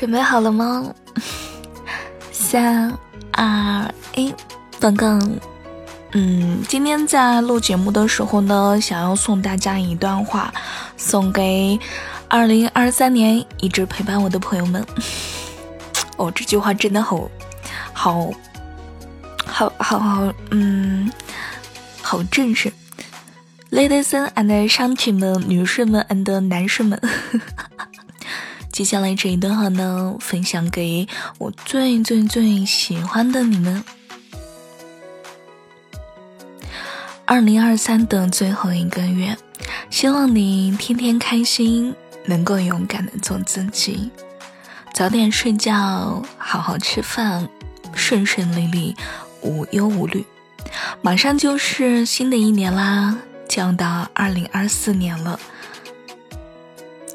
准备好了吗？三二一，等等，嗯，今天在录节目的时候呢，想要送大家一段话，送给二零二三年一直陪伴我的朋友们。哦，这句话真的好，好，好好好，嗯，好正式。Ladies and 乡亲们、女士们 and 男士们。呵 呵接下来这一段话呢，分享给我最最最喜欢的你们。二零二三的最后一个月，希望你天天开心，能够勇敢的做自己，早点睡觉，好好吃饭，顺顺利利，无忧无虑。马上就是新的一年啦，将到二零二四年了。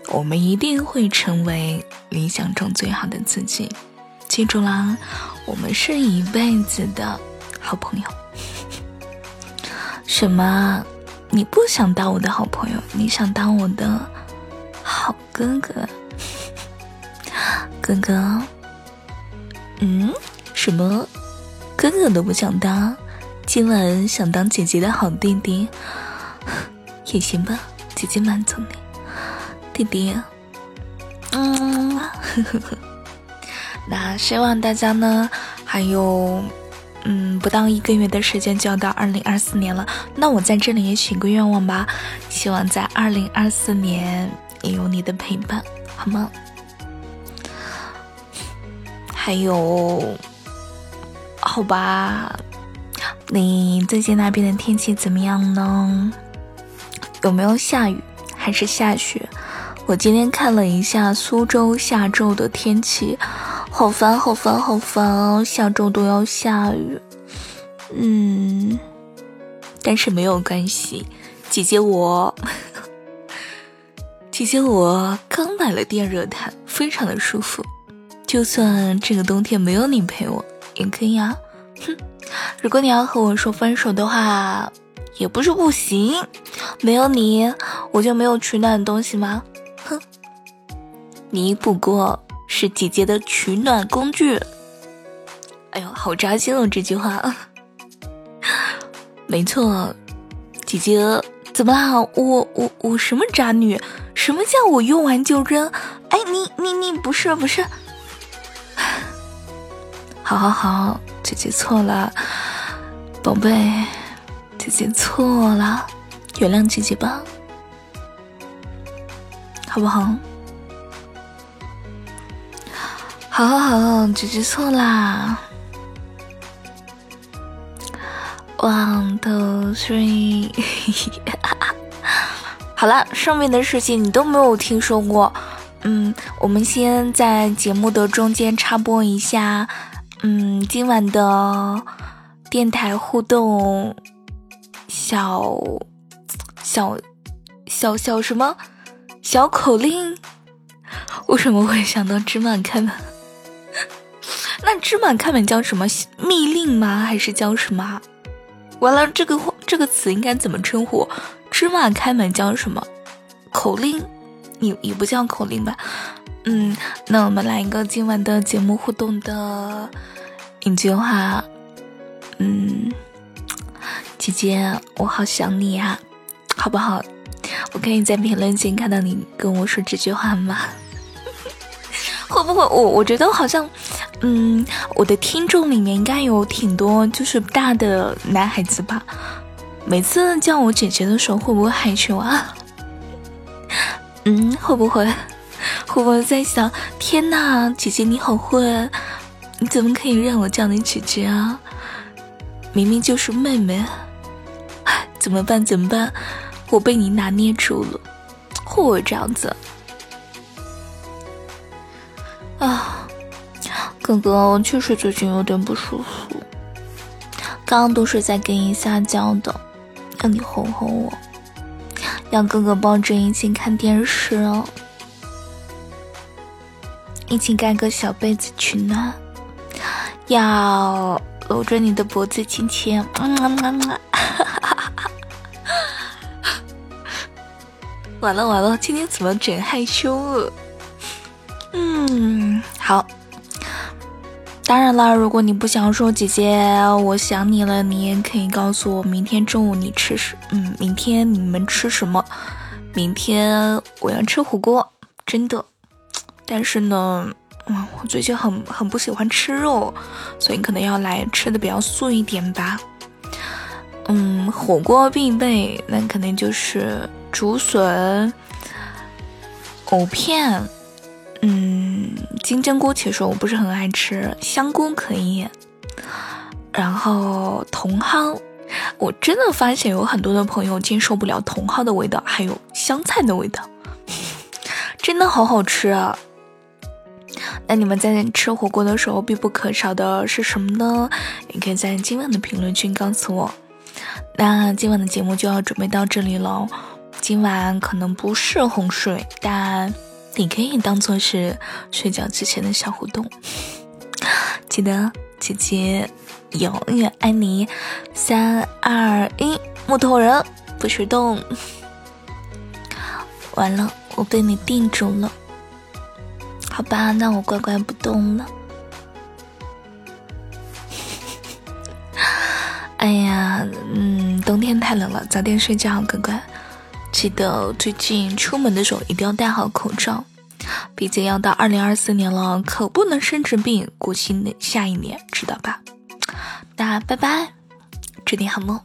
我们一定会成为理想中最好的自己，记住啦，我们是一辈子的好朋友。什么？你不想当我的好朋友？你想当我的好哥哥？哥哥？嗯？什么？哥哥都不想当？今晚想当姐姐的好弟弟？也行吧，姐姐满足你。弟弟，嗯，那希望大家呢，还有，嗯，不到一个月的时间就要到二零二四年了。那我在这里也许个愿望吧，希望在二零二四年也有你的陪伴，好吗？还有，好吧，你最近那边的天气怎么样呢？有没有下雨，还是下雪？我今天看了一下苏州下周的天气，好烦好烦好烦哦！下周都要下雨，嗯，但是没有关系，姐姐我，姐姐我刚买了电热毯，非常的舒服，就算这个冬天没有你陪我也可以啊。哼，如果你要和我说分手的话，也不是不行，没有你我就没有取暖的东西吗？哼，你不过是姐姐的取暖工具。哎呦，好扎心哦这句话。没错，姐姐怎么啦？我我我什么渣女？什么叫我用完就扔？哎，你你你不是不是？好好好，姐姐错了，宝贝，姐姐错了，原谅姐姐吧。好不好？好好好，姐姐错啦。One two three，好了，上面的事情你都没有听说过。嗯，我们先在节目的中间插播一下。嗯，今晚的电台互动小小小小什么？小口令，为什么会想到芝麻开门？那芝麻开门叫什么密令吗？还是叫什么？完了，这个这个词应该怎么称呼？芝麻开门叫什么？口令？你也不叫口令吧？嗯，那我们来一个今晚的节目互动的一句话。嗯，姐姐，我好想你呀，好不好？我可以在评论区看到你跟我说这句话吗？会不会我我觉得好像，嗯，我的听众里面应该有挺多就是大的男孩子吧？每次叫我姐姐的时候会不会害羞啊？嗯，会不会？会不会在想，天呐，姐姐你好会，你怎么可以让我叫你姐姐啊？明明就是妹妹，怎么办？怎么办？我被你拿捏住了，或这样子。啊，哥哥确实最近有点不舒服，刚刚都是在给你撒娇的，让你哄哄我，让哥哥抱着一起看电视哦，一起盖个小被子取暖，要搂着你的脖子亲亲，嗯嗯嗯。完了完了，今天怎么整害羞了？嗯，好。当然了，如果你不想说姐姐我想你了，你也可以告诉我明天中午你吃什，嗯，明天你们吃什么？明天我要吃火锅，真的。但是呢，嗯，我最近很很不喜欢吃肉，所以可能要来吃的比较素一点吧。嗯，火锅必备，那肯定就是竹笋、藕片。嗯，金针菇其实我不是很爱吃，香菇可以。然后茼蒿，我真的发现有很多的朋友接受不了茼蒿的味道，还有香菜的味道，真的好好吃啊！那你们在吃火锅的时候必不可少的是什么呢？也可以在今晚的评论区告诉我。那今晚的节目就要准备到这里了，今晚可能不是哄睡，但。你可以当做是睡觉之前的小互动，记得姐姐永远爱你。三二一，木头人不许动！完了，我被你定住了。好吧，那我乖乖不动了。哎呀，嗯，冬天太冷了，早点睡觉，乖乖。记得最近出门的时候一定要戴好口罩，毕竟要到二零二四年了，可不能生着病过新的下一年，知道吧？那拜拜，祝你好梦。